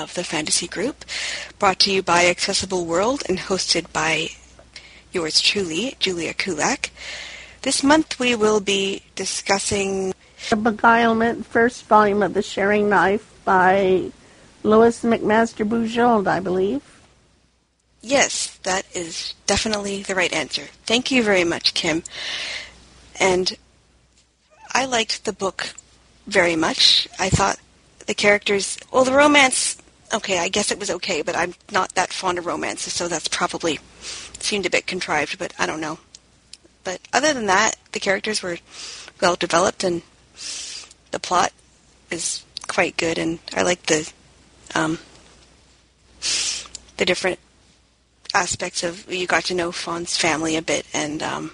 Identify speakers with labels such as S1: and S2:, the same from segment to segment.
S1: of the Fantasy Group, brought to you by Accessible World and hosted by yours truly, Julia Kulak. This month we will be discussing
S2: The Beguilement, first volume of The Sharing Knife by Lois McMaster Bujold, I believe.
S1: Yes, that is definitely the right answer. Thank you very much, Kim. And I liked the book very much. I thought the characters, well, the romance, okay, I guess it was okay, but I'm not that fond of romances, so that's probably seemed a bit contrived, but I don't know. But other than that, the characters were well developed and the plot is quite good, and I like the um, the different aspects of you got to know Fawn's family a bit, and um,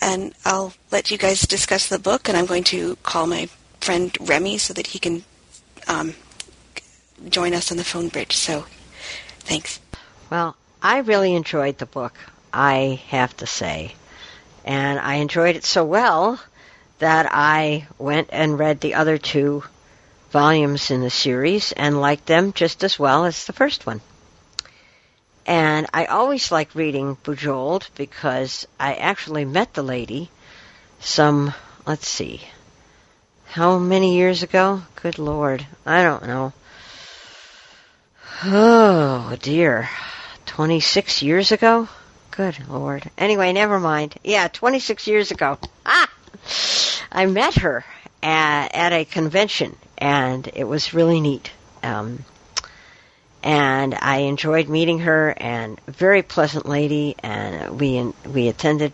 S1: and I'll let you guys discuss the book, and I'm going to call my friend Remy so that he can um, join us on the phone bridge. So, thanks.
S3: Well, I really enjoyed the book, I have to say. And I enjoyed it so well that I went and read the other two volumes in the series and liked them just as well as the first one. And I always like reading Bujold because I actually met the lady some, let's see, how many years ago? Good Lord, I don't know. Oh dear, 26 years ago? Good Lord. Anyway, never mind. Yeah, 26 years ago. Ah! I met her at, at a convention and it was really neat. Um, and I enjoyed meeting her and very pleasant lady and we we attended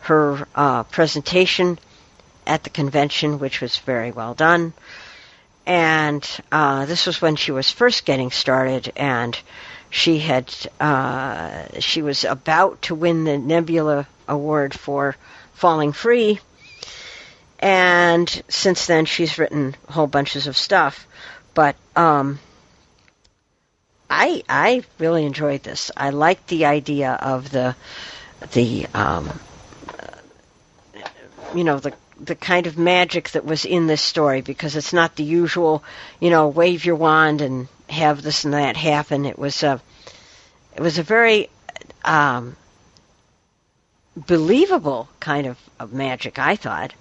S3: her uh, presentation at the convention which was very well done and uh, this was when she was first getting started and she had uh, she was about to win the Nebula award for Falling Free and since then she's written whole bunches of stuff but um, I I really enjoyed this. I liked the idea of the the um, you know the the kind of magic that was in this story because it's not the usual you know wave your wand and have this and that happen. It was a it was a very um, believable kind of, of magic. I thought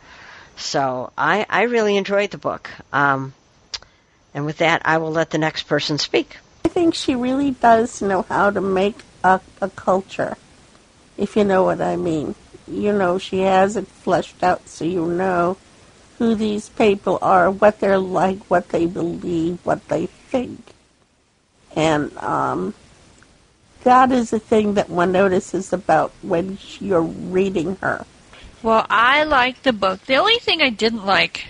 S3: so. I I really enjoyed the book. Um, and with that, I will let the next person speak.
S2: I think she really does know how to make a, a culture, if you know what I mean. You know, she has it fleshed out so you know who these people are, what they're like, what they believe, what they think. And um, that is the thing that one notices about when you're reading her.
S4: Well, I liked the book. The only thing I didn't like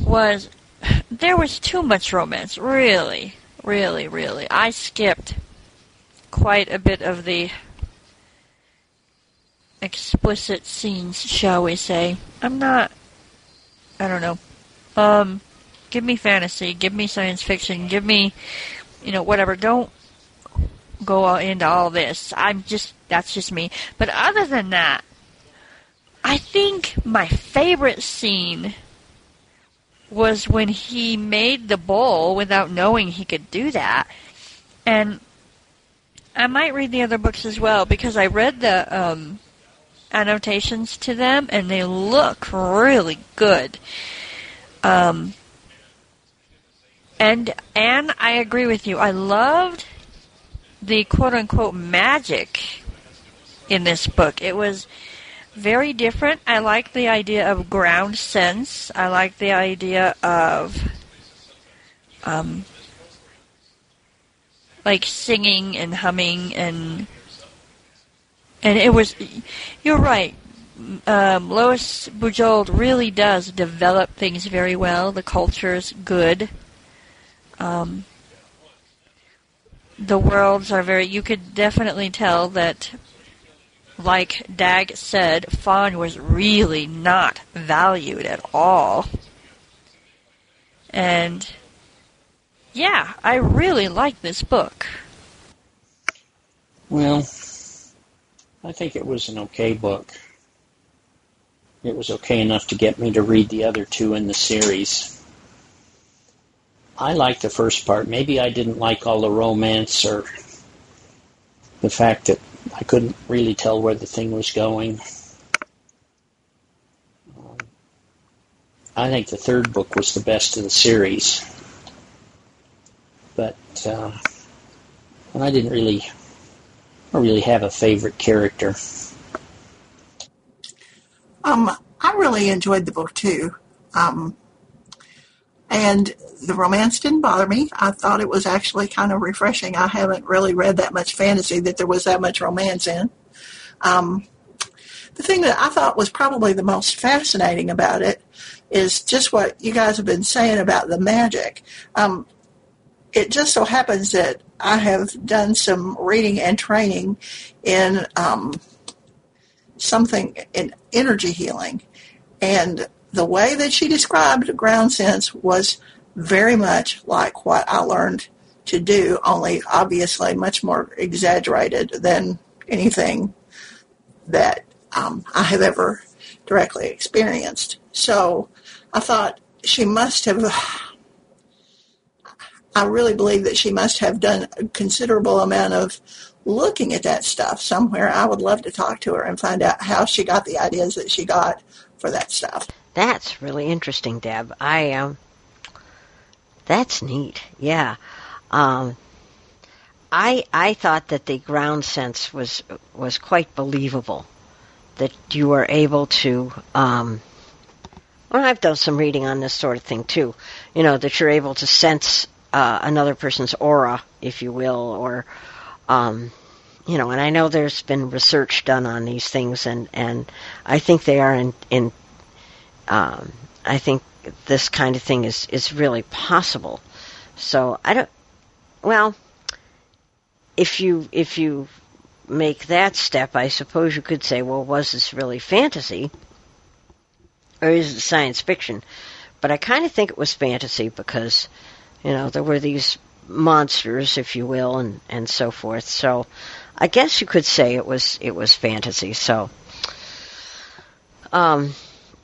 S4: was there was too much romance, really. Really, really. I skipped quite a bit of the explicit scenes, shall we say. I'm not I don't know. Um give me fantasy, give me science fiction, give me you know, whatever. Don't go into all this. I'm just that's just me. But other than that, I think my favorite scene was when he made the bowl without knowing he could do that. And I might read the other books as well because I read the um, annotations to them and they look really good. Um, and and I agree with you. I loved the quote unquote magic in this book. It was very different. I like the idea of ground sense. I like the idea of um, like singing and humming and and it was. You're right. Um, Lois Bujold really does develop things very well. The culture's good. Um, the worlds are very. You could definitely tell that like Dag said, Fawn was really not valued at all. And yeah, I really like this book.
S5: Well, I think it was an okay book. It was okay enough to get me to read the other two in the series. I liked the first part. Maybe I didn't like all the romance or the fact that I couldn't really tell where the thing was going. Um, I think the third book was the best of the series, but uh, and I didn't really, I really have a favorite character.
S6: Um, I really enjoyed the book too. Um, and the romance didn't bother me. I thought it was actually kind of refreshing. I haven't really read that much fantasy that there was that much romance in. Um, the thing that I thought was probably the most fascinating about it is just what you guys have been saying about the magic. Um, it just so happens that I have done some reading and training in um, something in energy healing. And the way that she described ground sense was very much like what I learned to do, only obviously much more exaggerated than anything that um, I have ever directly experienced. So I thought she must have. I really believe that she must have done a considerable amount of looking at that stuff somewhere. I would love to talk to her and find out how she got the ideas that she got for that stuff.
S3: That's really interesting, Deb. I um, that's neat. Yeah. Um, I I thought that the ground sense was was quite believable. That you were able to. Um, well, I've done some reading on this sort of thing too. You know that you're able to sense uh, another person's aura, if you will, or um, you know. And I know there's been research done on these things, and and I think they are in in um, I think this kind of thing is is really possible. So I don't. Well, if you if you make that step, I suppose you could say, well, was this really fantasy, or is it science fiction? But I kind of think it was fantasy because, you know, there were these monsters, if you will, and and so forth. So, I guess you could say it was it was fantasy. So, um,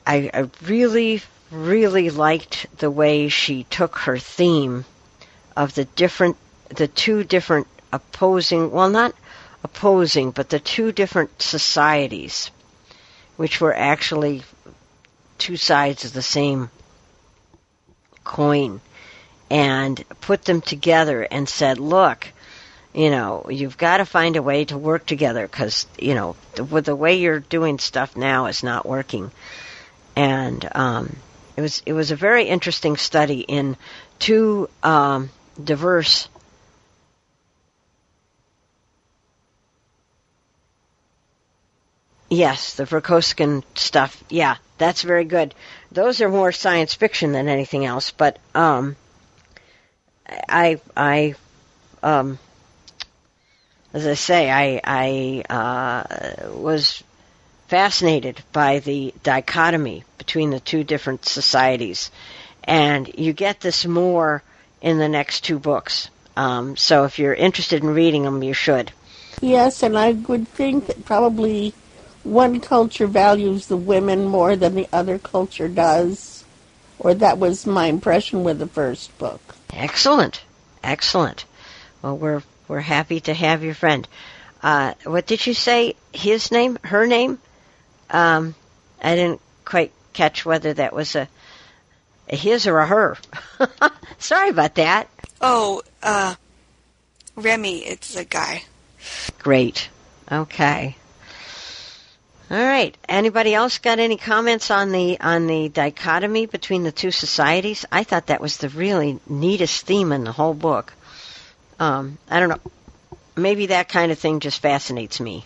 S3: I, I really, really liked the way she took her theme of the different, the two different opposing, well, not opposing, but the two different societies, which were actually two sides of the same coin, and put them together and said, look, you know, you've got to find a way to work together because, you know, the, the way you're doing stuff now is not working and um, it was it was a very interesting study in two um, diverse Yes, the Vorkosigan stuff. Yeah, that's very good. Those are more science fiction than anything else. But um, I, I, um, as I say, I, I uh, was fascinated by the dichotomy between the two different societies. And you get this more in the next two books. Um, so if you're interested in reading them, you should.
S2: Yes, and I would think that probably one culture values the women more than the other culture does. Or that was my impression with the first book.
S3: Excellent. Excellent. Well, we're we're happy to have your friend. Uh, what did you say? His name? Her name? Um, I didn't quite catch whether that was a, a his or a her. Sorry about that.
S1: Oh, uh, Remy, it's a guy.
S3: Great. Okay. All right. Anybody else got any comments on the on the dichotomy between the two societies? I thought that was the really neatest theme in the whole book. Um, I don't know. Maybe that kind of thing just fascinates me.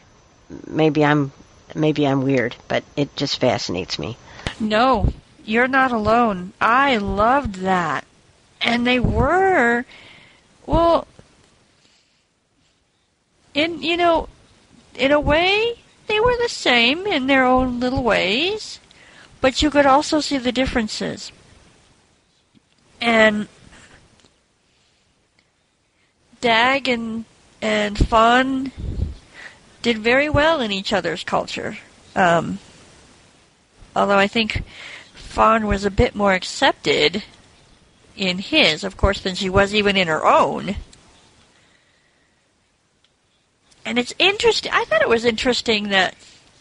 S3: Maybe I'm maybe I'm weird, but it just fascinates me.
S4: No, you're not alone. I loved that. And they were, well, in, you know, in a way, they were the same in their own little ways, but you could also see the differences. And Dag and, and Fawn did very well in each other's culture. Um, although I think Fawn was a bit more accepted in his, of course, than she was even in her own. And it's interesting. I thought it was interesting that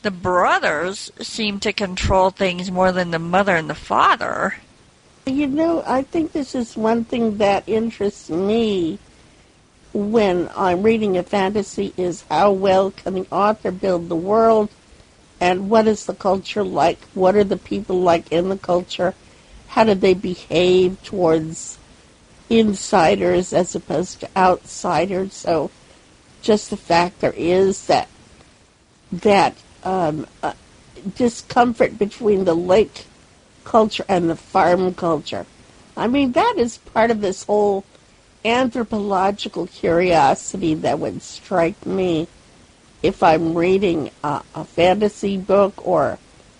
S4: the brothers seem to control things more than the mother and the father.
S2: You know, I think this is one thing that interests me when I'm reading a fantasy is how well can the author build the world and what is the culture like? What are the people like in the culture? How do they behave towards insiders as opposed to outsiders? So just the fact there is that that um, uh, discomfort between the lake culture and the farm culture. I mean, that is part of this whole anthropological curiosity that would strike me if I'm reading a, a fantasy book or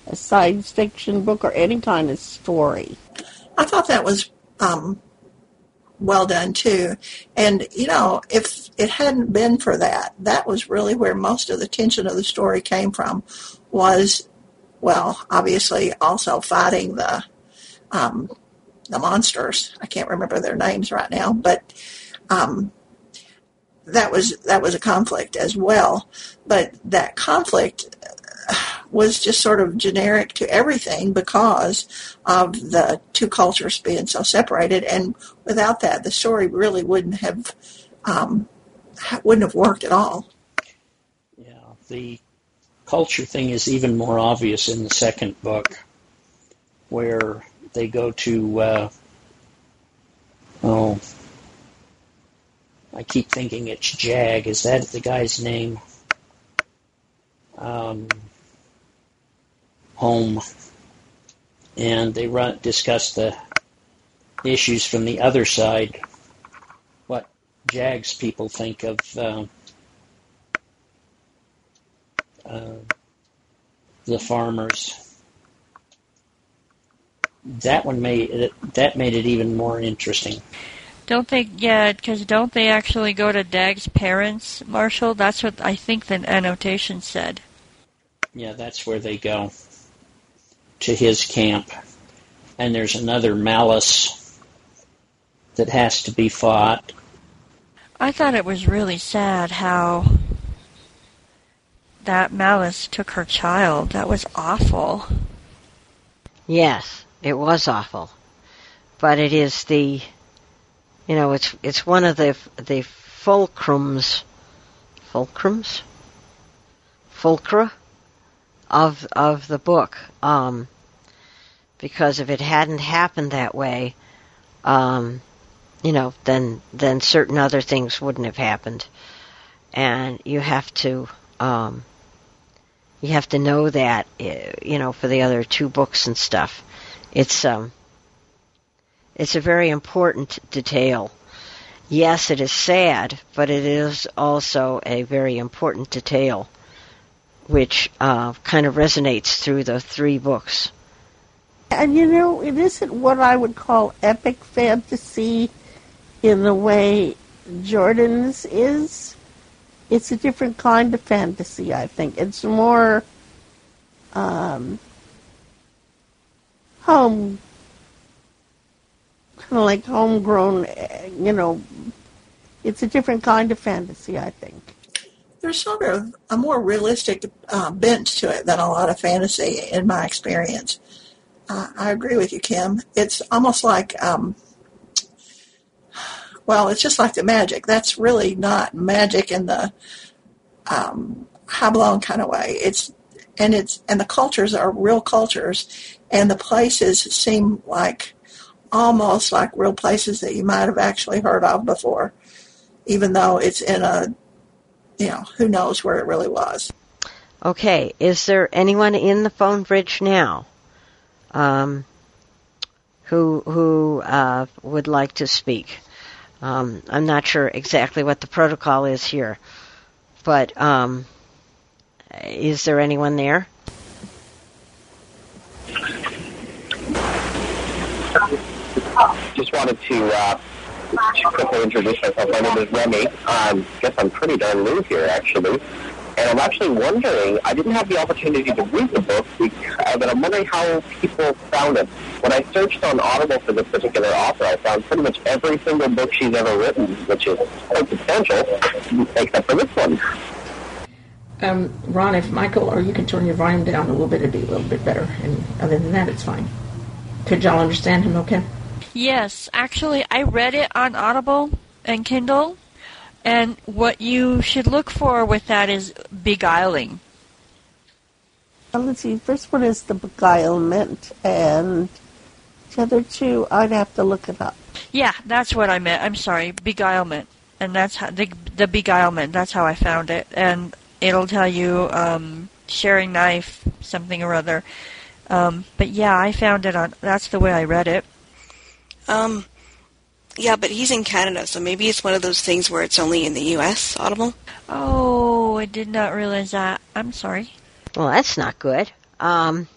S2: a science fiction book or any kind of story.
S6: I thought that was um, well done too. And you know, if it hadn't been for that, that was really where most of the tension of the story came from. Was well, obviously also fighting the um, the monsters. I can't remember their names right now, but um, that was that was a conflict as well. But that conflict was just sort of generic to everything because of the two cultures being so separated. And without that, the story really wouldn't have um, wouldn't have worked at all.
S5: Yeah, the culture thing is even more obvious in the second book, where they go to uh, oh, I keep thinking it's Jag. Is that the guy's name? Um, home, and they run discuss the issues from the other side. What Jag's people think of uh, uh, the farmers. That one made that made it even more interesting.
S4: Don't they? Yeah, because don't they actually go to Dag's parents, Marshall? That's what I think the annotation said.
S5: Yeah, that's where they go to his camp, and there's another malice that has to be fought.
S4: I thought it was really sad how that malice took her child. That was awful.
S3: Yes, it was awful. But it is the, you know, it's it's one of the the fulcrums, fulcrums, fulcra of of the book. Um, because if it hadn't happened that way, um, you know, then then certain other things wouldn't have happened, and you have to um, you have to know that eh, you know for the other two books and stuff. It's um, it's a very important detail. Yes, it is sad, but it is also a very important detail which uh, kind of resonates through the three books.
S2: And you know, it isn't what I would call epic fantasy in the way Jordan's is. It's a different kind of fantasy, I think. It's more um, home, kind of like homegrown, eh, you know. It's a different kind of fantasy, I think
S6: there's sort of a more realistic uh, bent to it than a lot of fantasy in my experience. Uh, I agree with you, Kim. It's almost like, um, well, it's just like the magic. That's really not magic in the um, high kind of way. It's and it's and the cultures are real cultures, and the places seem like almost like real places that you might have actually heard of before, even though it's in a you know, who knows where it really was.
S3: Okay, is there anyone in the phone bridge now um, who who uh, would like to speak? Um, I'm not sure exactly what the protocol is here, but um, is there anyone there?
S7: Just wanted to uh, quickly introduce myself. My name is Remy. I um, guess I'm pretty darn new here, actually. And I'm actually wondering, I didn't have the opportunity to read the book, uh, but I'm wondering how people found it. When I searched on Audible for this particular author, I found pretty much every single book she's ever written, which is quite substantial, except for this one.
S8: Um, Ron, if Michael, or you can turn your volume down a little bit, it'd be a little bit better. And other than that, it's fine. Could y'all understand him okay?
S4: Yes, actually, I read it on Audible and Kindle, and what you should look for with that is beguiling.
S2: Well, let's see. First one is the beguilement, and the other two, I'd have to look it up.
S4: Yeah, that's what I meant. I'm sorry, beguilement, and that's how the the beguilement. That's how I found it, and it'll tell you um, sharing knife, something or other. Um, but yeah, I found it on. That's the way I read it.
S1: Um, yeah, but he's in Canada, so maybe it's one of those things where it's only in the U.S. Audible.
S4: Oh, I did not realize that. I'm sorry.
S3: Well, that's not good. Um,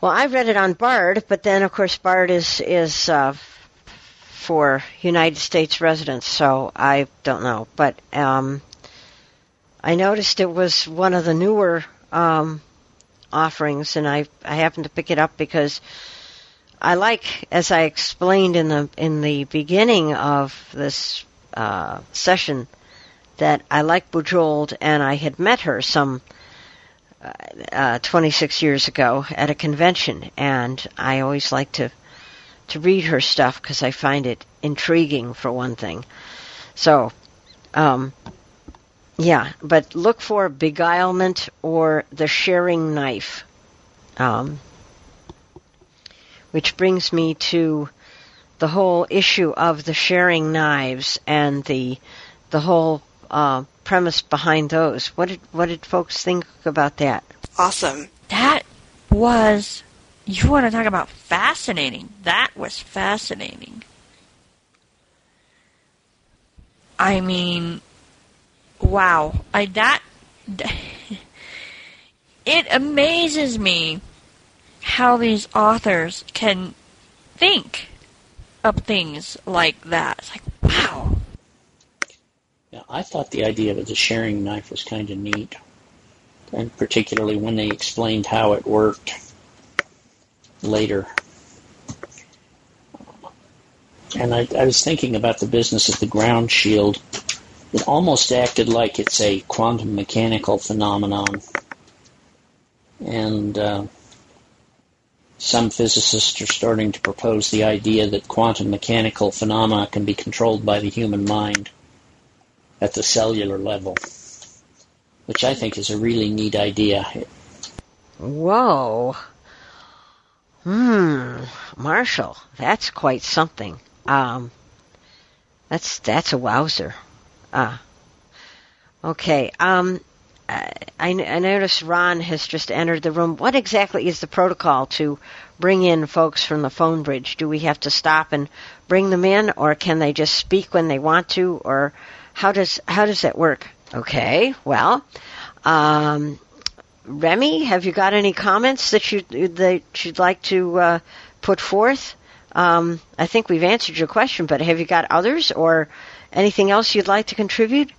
S3: well, I read it on Bard, but then of course Bard is is uh, for United States residents, so I don't know. But um, I noticed it was one of the newer um, offerings, and I I happened to pick it up because I like, as I explained in the in the beginning of this uh, session, that I like Bujold, and I had met her some uh, 26 years ago at a convention, and I always like to to read her stuff because I find it intriguing for one thing. So, um, yeah, but look for beguilement or the sharing knife. Um, which brings me to the whole issue of the sharing knives and the the whole uh, premise behind those. What did what did folks think about that?
S1: Awesome.
S4: That was. You want to talk about fascinating? That was fascinating. I mean, wow. I that it amazes me how these authors can think of things like that. It's like, wow.
S5: Yeah, I thought the idea of the sharing knife was kind of neat, and particularly when they explained how it worked later. And I, I was thinking about the business of the ground shield. It almost acted like it's a quantum mechanical phenomenon. And uh, some physicists are starting to propose the idea that quantum mechanical phenomena can be controlled by the human mind at the cellular level, which I think is a really neat idea.
S3: Whoa. Hmm, Marshall, that's quite something. Um, that's that's a wowzer. Ah. Okay. Um, I, I notice Ron has just entered the room. What exactly is the protocol to bring in folks from the phone bridge? Do we have to stop and bring them in, or can they just speak when they want to, or how does how does that work? Okay, well, um, Remy, have you got any comments that you that you'd like to uh, put forth? Um, I think we've answered your question, but have you got others or anything else you'd like to contribute?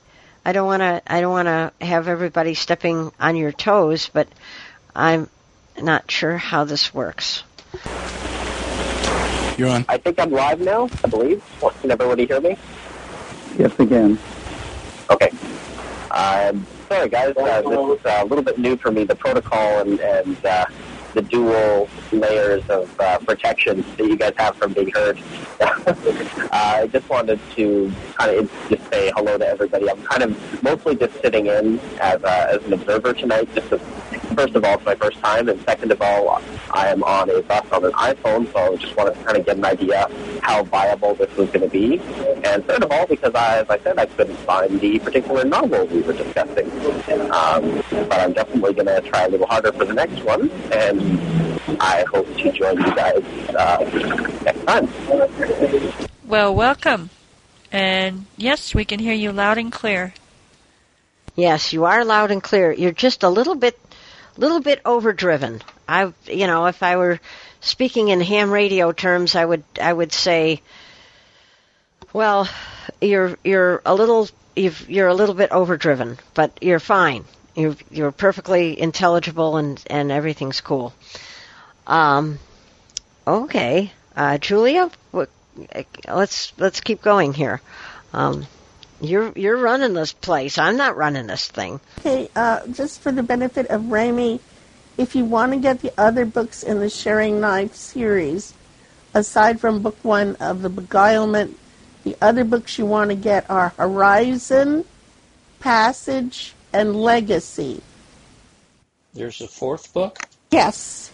S3: I don't want to. I don't want to have everybody stepping on your toes, but I'm not sure how this works.
S9: You're on.
S7: I think I'm live now. I believe. Can everybody hear me?
S10: Yes, again.
S7: Okay. Uh, sorry, guys. Uh, this is uh, a little bit new for me. The protocol and, and uh, the dual layers of uh, protection that you guys have from being heard. uh, I just wanted to kind of just say hello to everybody. I'm kind of mostly just sitting in as, uh, as an observer tonight, just to, first of all, it's my first time, and second of all, I am on a bus on an iPhone, so I just wanted to kind of get an idea how viable this was going to be. And third of all, because I, as I said, I couldn't find the particular novel we were discussing. Um, but I'm definitely going to try a little harder for the next one, and I hope to join you guys uh, next time.
S4: Well, welcome. And yes, we can hear you loud and clear.
S3: Yes, you are loud and clear. You're just a little bit, little bit overdriven. I, you know, if I were speaking in ham radio terms, I would, I would say, well, you're, you're a little you've, you're a little bit overdriven, but you're fine. You're you're perfectly intelligible and and everything's cool. Um, okay, uh, Julia, let's let's keep going here. Um, you're you're running this place. I'm not running this thing.
S2: Okay, uh, just for the benefit of Rami, if you want to get the other books in the Sharing Knife series, aside from book one of the Beguilement, the other books you want to get are Horizon, Passage, and Legacy.
S5: There's a fourth book?
S2: Yes.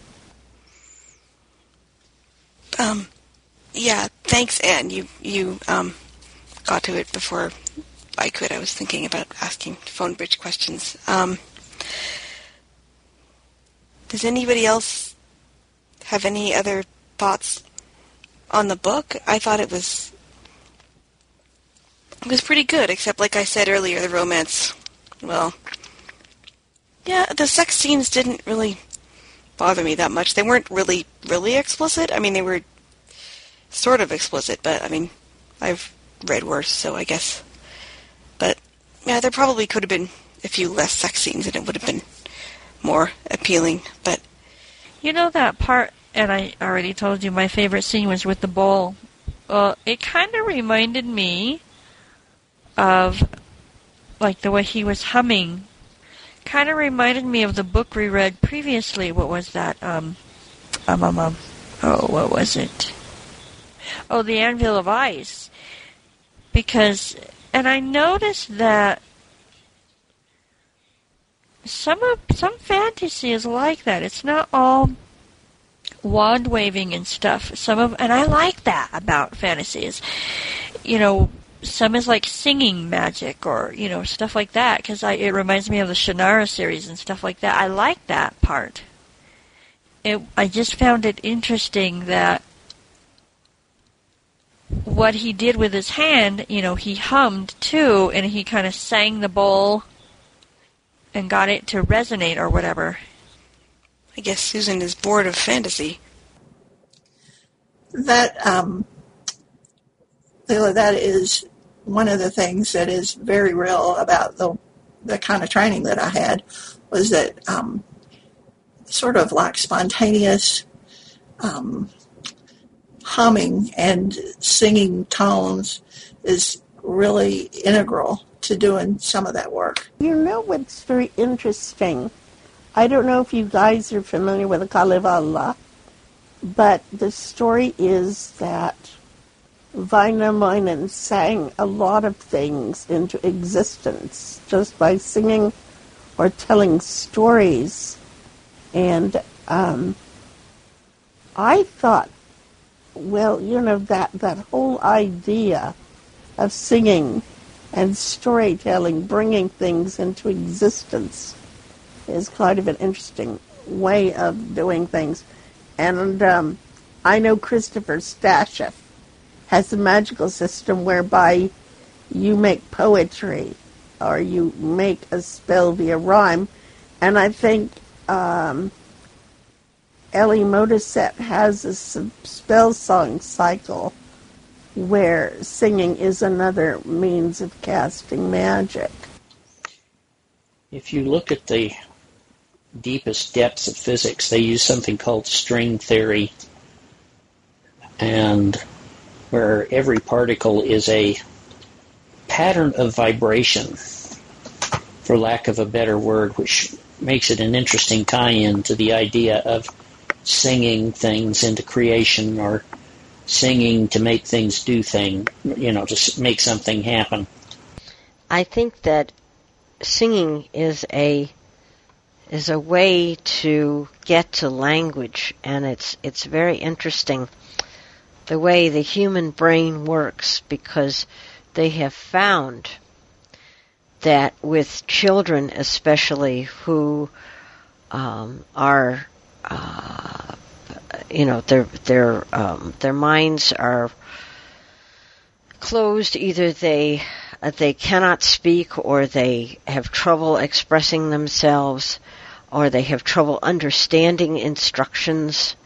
S1: Um, yeah, thanks, Anne. You, you, um, got to it before I could. I was thinking about asking phone bridge questions. Um, does anybody else have any other thoughts on the book? I thought it was it was pretty good, except like I said earlier, the romance well, yeah, the sex scenes didn't really bother me that much. They weren't really, really explicit. I mean, they were sort of explicit, but I mean, I've read worse, so I guess. But yeah, there probably could have been a few less sex scenes, and it would have been more appealing. But
S4: you know that part, and I already told you my favorite scene was with the bowl. Well, it kind of reminded me of like the way he was humming, kind of reminded me of the book we read previously. What was that? Um, um, um, um, oh, what was it? Oh, the Anvil of Ice. Because, and I noticed that some of some fantasy is like that. It's not all wand waving and stuff. Some of, and I like that about fantasies. You know, some is like singing magic or you know stuff like that because it reminds me of the Shannara series and stuff like that. I like that part. It, I just found it interesting that what he did with his hand, you know, he hummed too, and he kind of sang the bowl and got it to resonate or whatever.
S1: I guess Susan is bored of fantasy.
S6: That um, that is one of the things that is very real about the the kind of training that I had was that um, sort of like spontaneous um, humming and singing tones is really integral to doing some of that work.
S2: You know what's very interesting? I don't know if you guys are familiar with the Kalevala, but the story is that Wainamoinen sang a lot of things into existence just by singing or telling stories. And um, I thought, well, you know, that, that whole idea of singing and storytelling, bringing things into existence, is kind of an interesting way of doing things. And um, I know Christopher Stasheff has a magical system whereby you make poetry or you make a spell via rhyme. And I think um, L.E. Modesitt has a spell song cycle where singing is another means of casting magic.
S5: If you look at the deepest depths of physics, they use something called string theory. And where every particle is a pattern of vibration, for lack of a better word, which makes it an interesting tie-in to the idea of singing things into creation or singing to make things do things, you know, to make something happen.
S3: I think that singing is a is a way to get to language and it's it's very interesting the way the human brain works because they have found that with children especially who um, are uh, you know their their um, their minds are closed either they uh, they cannot speak or they have trouble expressing themselves or they have trouble understanding instructions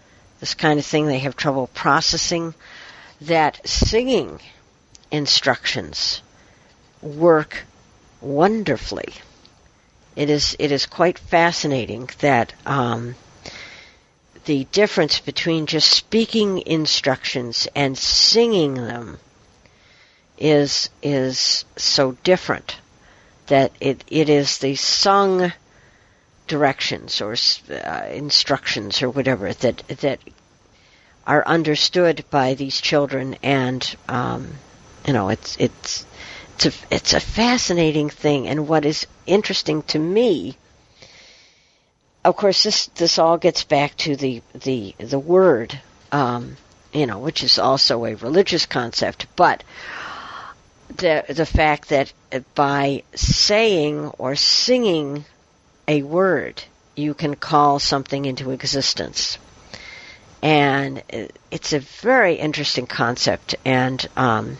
S3: this kind of thing they have trouble processing, that singing instructions work wonderfully. It is it is quite fascinating that um, the difference between just speaking instructions and singing them is is so different that it it is the sung directions or uh, instructions or whatever that that are understood by these children and um, you know it's it's it's a, it's a fascinating thing. And what is interesting to me of course, this this all gets back to the the the word, um, you know, which is also a religious concept, but the the fact that by saying or singing a word, you can call something into existence, and it's a very interesting concept, and um,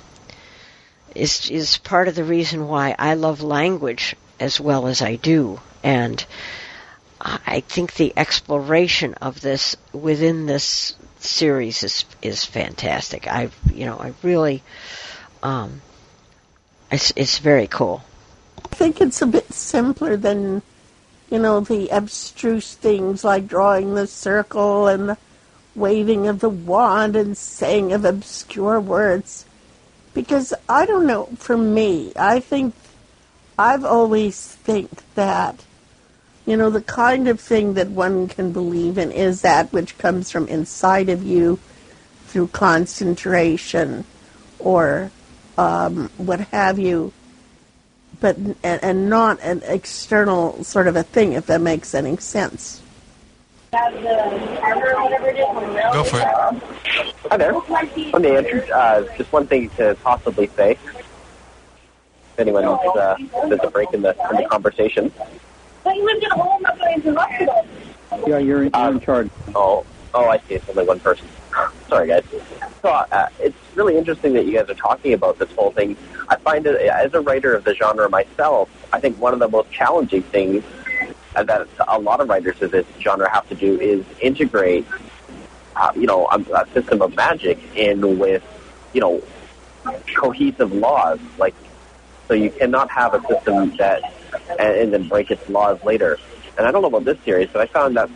S3: is is part of the reason why I love language as well as I do, and I think the exploration of this within this series is is fantastic. I you know I really um, it's it's very cool.
S2: I think it's a bit simpler than you know the abstruse things like drawing the circle and the waving of the wand and saying of obscure words. Because I don't know, for me, I think I've always think that you know, the kind of thing that one can believe in is that which comes from inside of you through concentration or um, what have you, but and, and not an external sort of a thing, if that makes any sense.
S9: Go
S11: for it.
S7: Hi there. Let me answer uh, just one thing to possibly say. If anyone uh, there's a break in the in the conversation.
S9: But you lived in a home that's going to hospital.
S10: Yeah, you're, you're in charge.
S7: Oh, oh, I see. It's only one person. Sorry, guys. So uh, it's really interesting that you guys are talking about this whole thing. I find it, as a writer of the genre myself, I think one of the most challenging things that a lot of writers of this genre have to do is integrate, uh, you know, a, a system of magic in with, you know, cohesive laws. Like, so you cannot have a system that and, and then break its laws later. And I don't know about this series, but I found that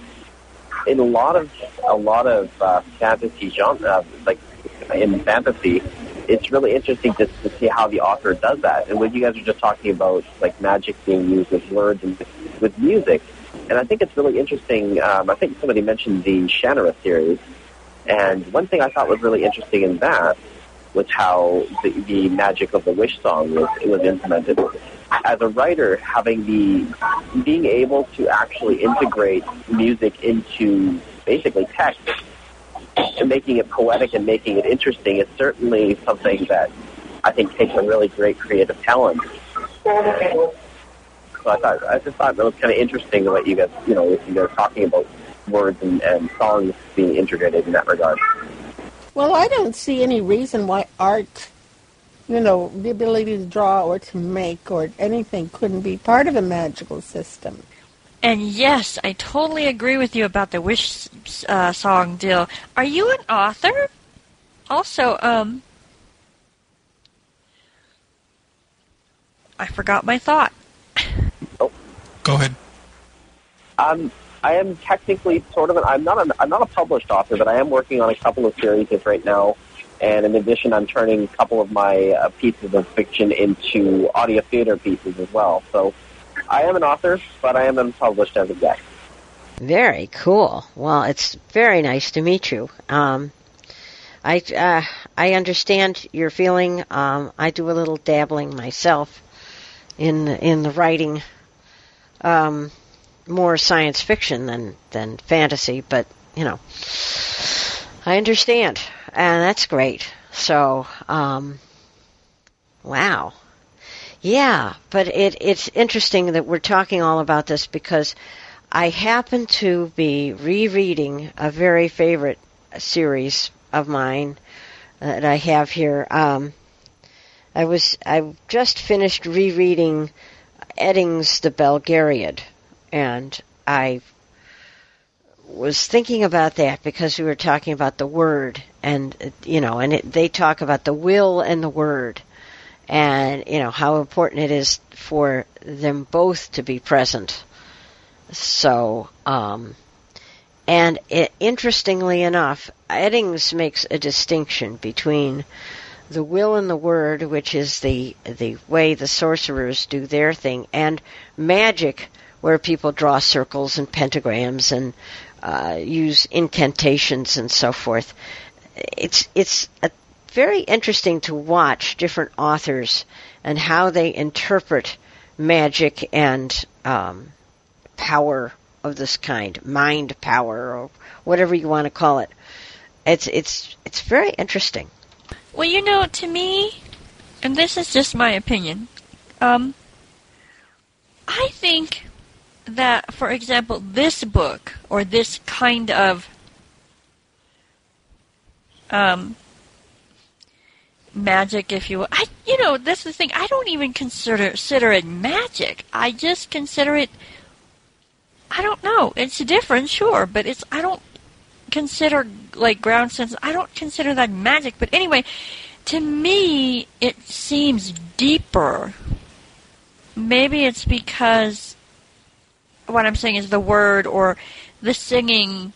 S7: in a lot of a lot of uh, fantasy genre, uh, like in fantasy, it's really interesting just to see how the author does that. And when you guys are just talking about like magic being used with words and with music, and I think it's really interesting. Um, I think somebody mentioned the Shannara series, and one thing I thought was really interesting in that was how the, the magic of the wish song was was implemented as a writer, having the being able to actually integrate music into basically text and making it poetic and making it interesting is certainly something that I think takes a really great creative talent. So I thought I just thought it was kind of interesting what you guys you know you guys talking about words and, and songs being integrated in that regard.
S2: Well, I don't see any reason why art you know, the ability to draw or to make or anything couldn't be part of a magical system.
S4: And yes, I totally agree with you about the wish uh, song deal. Are you an author? Also, um, I forgot my thought.
S7: Oh,
S11: go ahead.
S7: Um, I am technically sort of an. I'm not. An, I'm not a published author, but I am working on a couple of series right now and in addition, I'm turning a couple of my uh, pieces of fiction into audio theater pieces as well. So I am an author, but I am unpublished as of yet.
S3: Very cool. Well, it's very nice to meet you. Um, I uh, I understand your feeling. Um, I do a little dabbling myself in in the writing, um, more science fiction than than fantasy, but you know, I understand and that's great. So, um, wow. Yeah, but it, it's interesting that we're talking all about this because I happen to be rereading a very favorite series of mine that I have here. Um, I was I just finished rereading Eddings the Belgariad, and I was thinking about that because we were talking about the word and you know and it, they talk about the will and the word and you know how important it is for them both to be present. So, um, and it, interestingly enough, Eddings makes a distinction between the will and the word, which is the the way the sorcerers do their thing, and magic, where people draw circles and pentagrams and uh, use incantations and so forth. It's it's a, very interesting to watch different authors and how they interpret magic and um, power of this kind, mind power or whatever you want to call it. It's it's it's very interesting.
S4: Well, you know, to me, and this is just my opinion, um, I think that, for example, this book or this kind of um, magic, if you will, I, you know, that's the thing. I don't even consider consider it magic. I just consider it. I don't know. It's different, sure, but it's. I don't consider like ground sense. I don't consider that magic. But anyway, to me, it seems deeper. Maybe it's because what I'm saying is the word or the singing.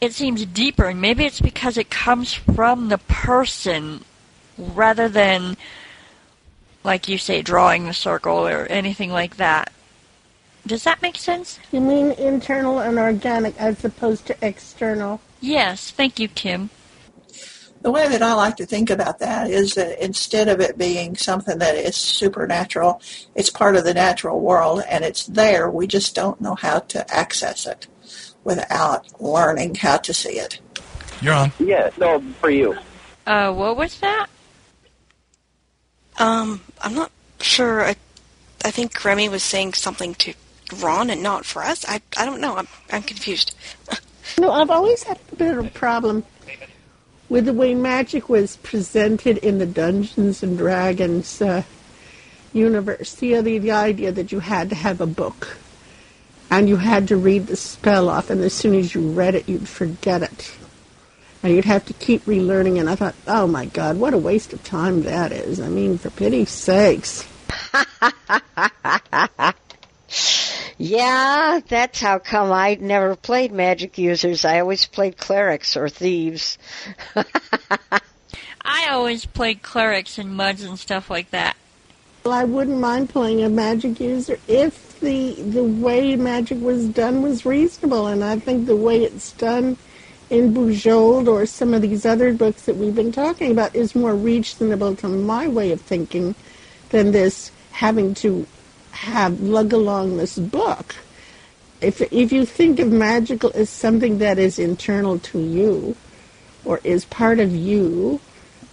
S4: It seems deeper, and maybe it's because it comes from the person rather than, like you say, drawing the circle or anything like that. Does that make sense?
S2: You mean internal and organic as opposed to external?
S4: Yes, thank you, Kim.
S6: The way that I like to think about that is that instead of it being something that is supernatural, it's part of the natural world and it's there. We just don't know how to access it without learning how to see it.
S11: You're on.
S7: Yeah, no, for you.
S4: Uh, what was that?
S1: Um, I'm not sure. I, I think Remy was saying something to Ron and not for us. I, I don't know. I'm, I'm confused.
S2: No, I've always had a bit of a problem with the way magic was presented in the Dungeons and Dragons uh, universe. The, the, the idea that you had to have a book and you had to read the spell off, and as soon as you read it, you'd forget it. And you'd have to keep relearning, and I thought, oh my God, what a waste of time that is. I mean, for pity's sakes.
S3: Yeah, that's how come I never played magic users. I always played clerics or thieves.
S4: I always played clerics and muds and stuff like that.
S2: Well, I wouldn't mind playing a magic user if the the way magic was done was reasonable, and I think the way it's done in Bujold or some of these other books that we've been talking about is more reasonable to my way of thinking than this having to have lug along this book. If if you think of magical as something that is internal to you or is part of you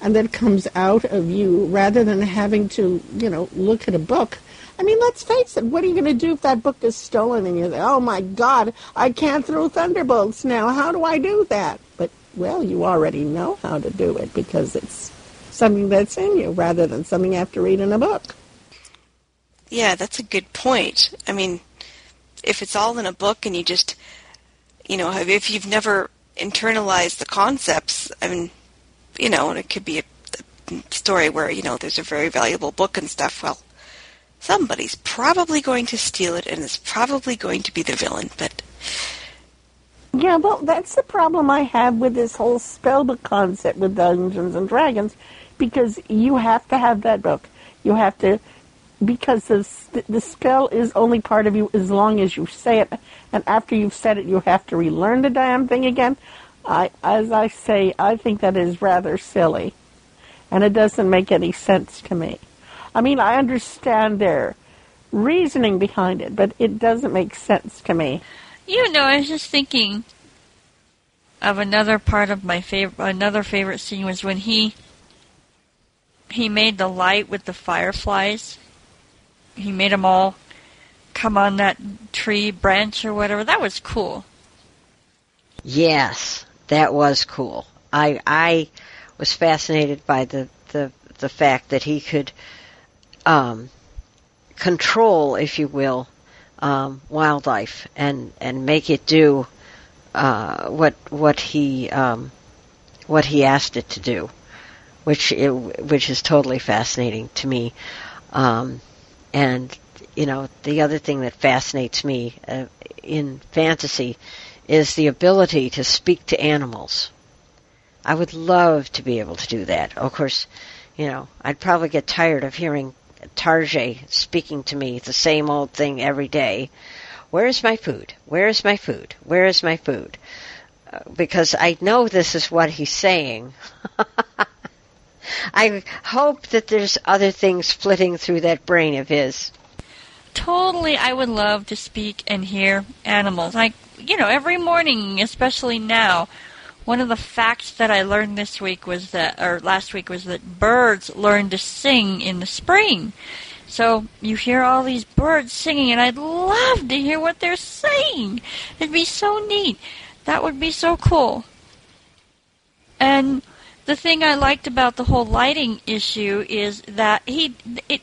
S2: and that comes out of you rather than having to, you know, look at a book. I mean, let's face it, what are you going to do if that book is stolen and you say, oh my God, I can't throw thunderbolts now. How do I do that? But, well, you already know how to do it because it's something that's in you rather than something you have to read in a book.
S1: Yeah, that's a good point. I mean, if it's all in a book and you just, you know, if you've never internalized the concepts, I mean, you know, and it could be a, story where, you know, there's a very valuable book and stuff. Well, somebody's probably going to steal it and it's probably going to be the villain, but.
S2: Yeah, well, that's the problem I have with this whole spellbook concept with Dungeons and Dragons, because you have to have that book. You have to, because the, the spell is only part of you as long as you say it, and after you've said it, you have to relearn the damn thing again. I, as I say, I think that is rather silly, and it doesn't make any sense to me. I mean, I understand their reasoning behind it, but it doesn't make sense to me.
S4: You know, I was just thinking of another part of my favorite, another favorite scene was when he he made the light with the fireflies. He made them all come on that tree branch or whatever. That was cool.
S3: Yes, that was cool. I I was fascinated by the the the fact that he could um, control, if you will, um, wildlife and and make it do uh, what what he um, what he asked it to do. which it, which is totally fascinating to me. Um, and you know, the other thing that fascinates me uh, in fantasy is the ability to speak to animals. I would love to be able to do that. Of course, you know, I'd probably get tired of hearing Tarjay speaking to me the same old thing every day. Where is my food? Where is my food? Where is my food? Uh, because I know this is what he's saying. I hope that there's other things flitting through that brain of his.
S4: Totally, I would love to speak and hear animals. Like, you know, every morning, especially now, one of the facts that I learned this week was that, or last week was that birds learn to sing in the spring. So you hear all these birds singing, and I'd love to hear what they're saying. It'd be so neat. That would be so cool. And the thing I liked about the whole lighting issue is that he it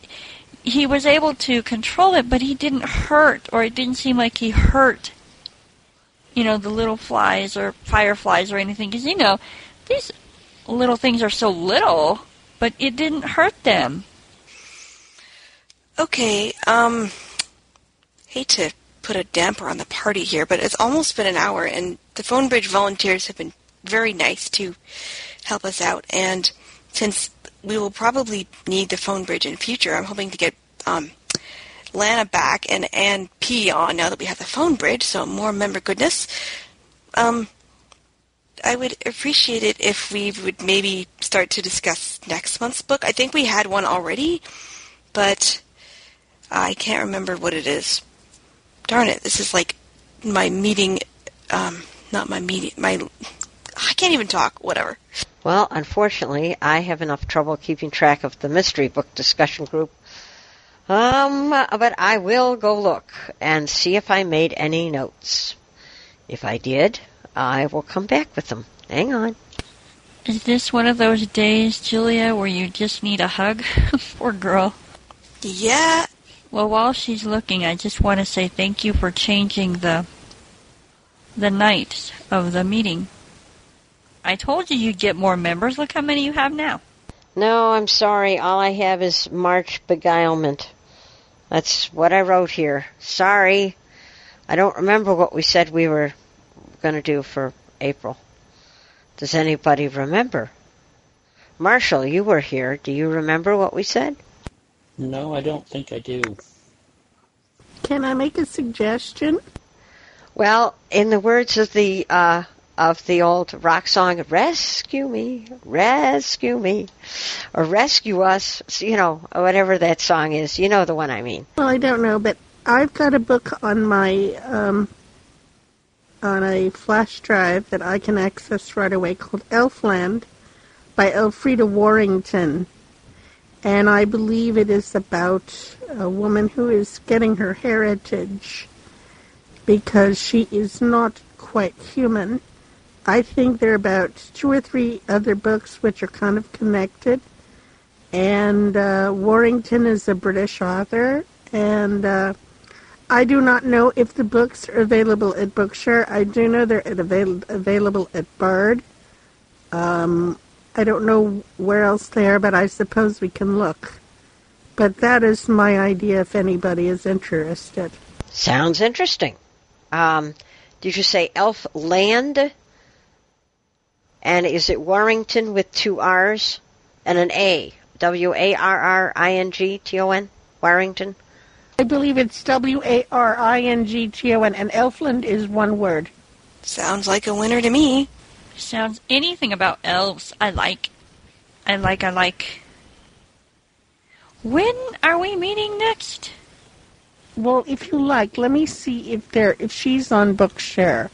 S4: he was able to control it, but he didn't hurt, or it didn't seem like he hurt you know, the little flies or fireflies or anything. Because, you know, these little things are so little, but it didn't hurt them.
S1: Okay, um, hate to put a damper on the party here, but it's almost been an hour, and the Phone Bridge volunteers have been very nice to help us out. And since we will probably need the phone bridge in future, I'm hoping to get um, Lana back and Ann P on now that we have the phone bridge, so more member goodness. Um, I would appreciate it if we would maybe start to discuss next month's book. I think we had one already, but I can't remember what it is. Darn it, this is like my meeting, um, not my meeting, my, I can't even talk, whatever.
S3: Well, unfortunately, I have enough trouble keeping track of the mystery book discussion group um, but I will go look and see if I made any notes. If I did, I will come back with them. Hang on.
S4: Is this one of those days, Julia, where you just need a hug? Poor girl.
S1: Yeah.
S4: Well, while she's looking, I just want to say thank you for changing the the night of the meeting. I told you you'd get more members. Look how many you have now.
S3: No, I'm sorry. All I have is March beguilement. That's what I wrote here. Sorry. I don't remember what we said we were going to do for April. Does anybody remember? Marshall, you were here. Do you remember what we said?
S5: No, I don't think I do.
S2: Can I make a suggestion?
S3: Well, in the words of the uh, of the old rock song, Rescue Me, Rescue Me, or Rescue Us, you know, whatever that song is. You know the one I mean.
S2: Well, I don't know, but I've got a book on my, um, on a flash drive that I can access right away called Elfland by Elfrida Warrington. And I believe it is about a woman who is getting her heritage because she is not quite human I think there are about two or three other books which are kind of connected. And uh, Warrington is a British author, and uh, I do not know if the books are available at Bookshare. I do know they're at avail- available at Bard. Um, I don't know where else they are, but I suppose we can look. But that is my idea if anybody is interested.
S3: Sounds interesting. Um, did you say Elf Land? And is it Warrington with two R's and an A? W A R R I N G T O N? Warrington?
S2: I believe it's W A R I N G T O N, and Elfland is one word.
S1: Sounds like a winner to me.
S4: Sounds anything about elves. I like. I like, I like. When are we meeting next?
S2: Well, if you like, let me see if there if she's on Bookshare.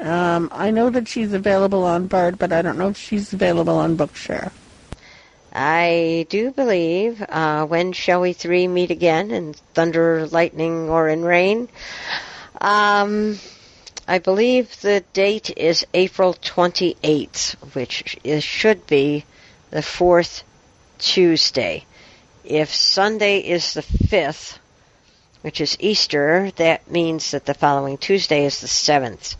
S2: Um, I know that she's available on Bard, but I don't know if she's available on Bookshare.
S3: I do believe uh, when shall we three meet again in thunder, lightning, or in rain? Um, I believe the date is April 28th, which is, should be the fourth Tuesday. If Sunday is the 5th, which is Easter, that means that the following Tuesday is the 7th.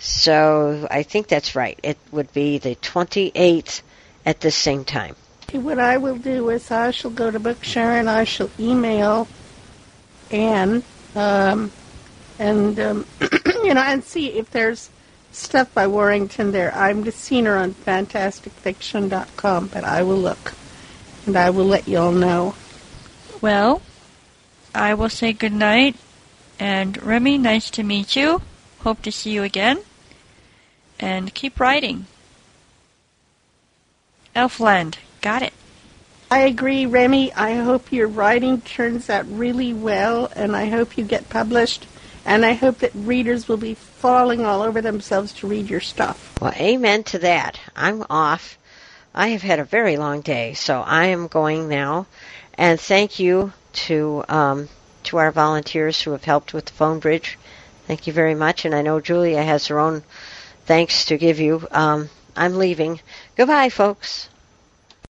S3: So I think that's right. It would be the 28th at the same time.
S2: What I will do is I shall go to Bookshare and I shall email Anne, um, and um, you know, and see if there's stuff by Warrington there. I'm just seen her on fantasticfiction.com, but I will look and I will let you all know.
S4: Well, I will say good night. And Remy, nice to meet you. Hope to see you again. And keep writing. Elfland, got it.
S2: I agree, Remy. I hope your writing turns out really well, and I hope you get published, and I hope that readers will be falling all over themselves to read your stuff.
S3: Well, amen to that. I'm off. I have had a very long day, so I am going now. And thank you to um, to our volunteers who have helped with the phone bridge. Thank you very much. And I know Julia has her own thanks to give you. Um, I'm leaving. Goodbye, folks.